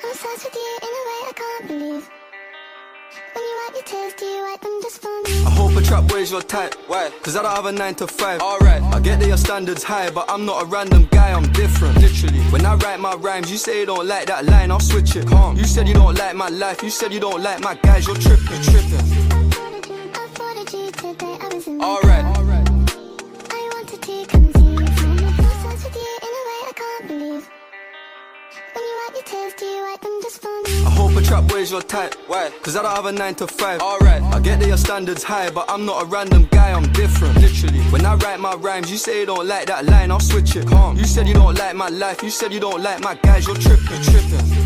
I'm obsessed with you in a way I can't believe. When you wipe your tears, do you wipe them just for me? I hope a trap boy's your type. Why? Cause I don't have a 9 to 5. Alright. I get that your standards high, but I'm not a random guy, I'm different. Literally. When I write my rhymes, you say you don't like that line, I'll switch it. Calm. You said you don't like my life, you said you don't like my guys, you're tripping. You're tripping. I thought you today, I was in Alright. I hope a trap boy's your type. Why? Cause I don't have a 9 to 5. Alright. I get that your standards high, but I'm not a random guy, I'm different. Literally. When I write my rhymes, you say you don't like that line, I'll switch it. Calm. You said you don't like my life, you said you don't like my guys, you're tripping. Tripping.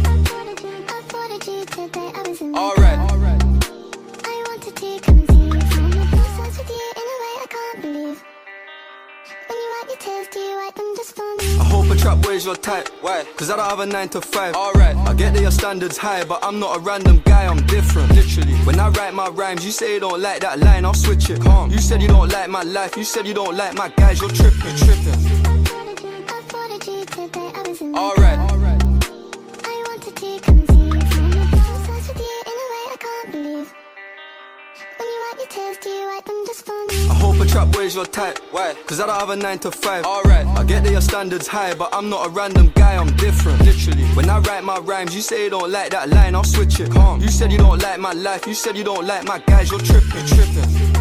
I hope a trap boy's your type. Why? Cause I don't have a 9 to 5. Alright. I get that your standards high, but I'm not a random guy, I'm different. Literally. When I write my rhymes, you say you don't like that line, I'll switch it. Calm. You said you don't like my life, you said you don't like my guys, you're tripping. You're tripping. I hope a trap boy's your type. Why? Cause I don't have a 9 to 5. Alright. I get that your standards high, but I'm not a random guy, I'm different. Literally. When I write my rhymes, you say you don't like that line, I'll switch it. Calm. You said you don't like my life, you said you don't like my guys, you're tripping. You're tripping.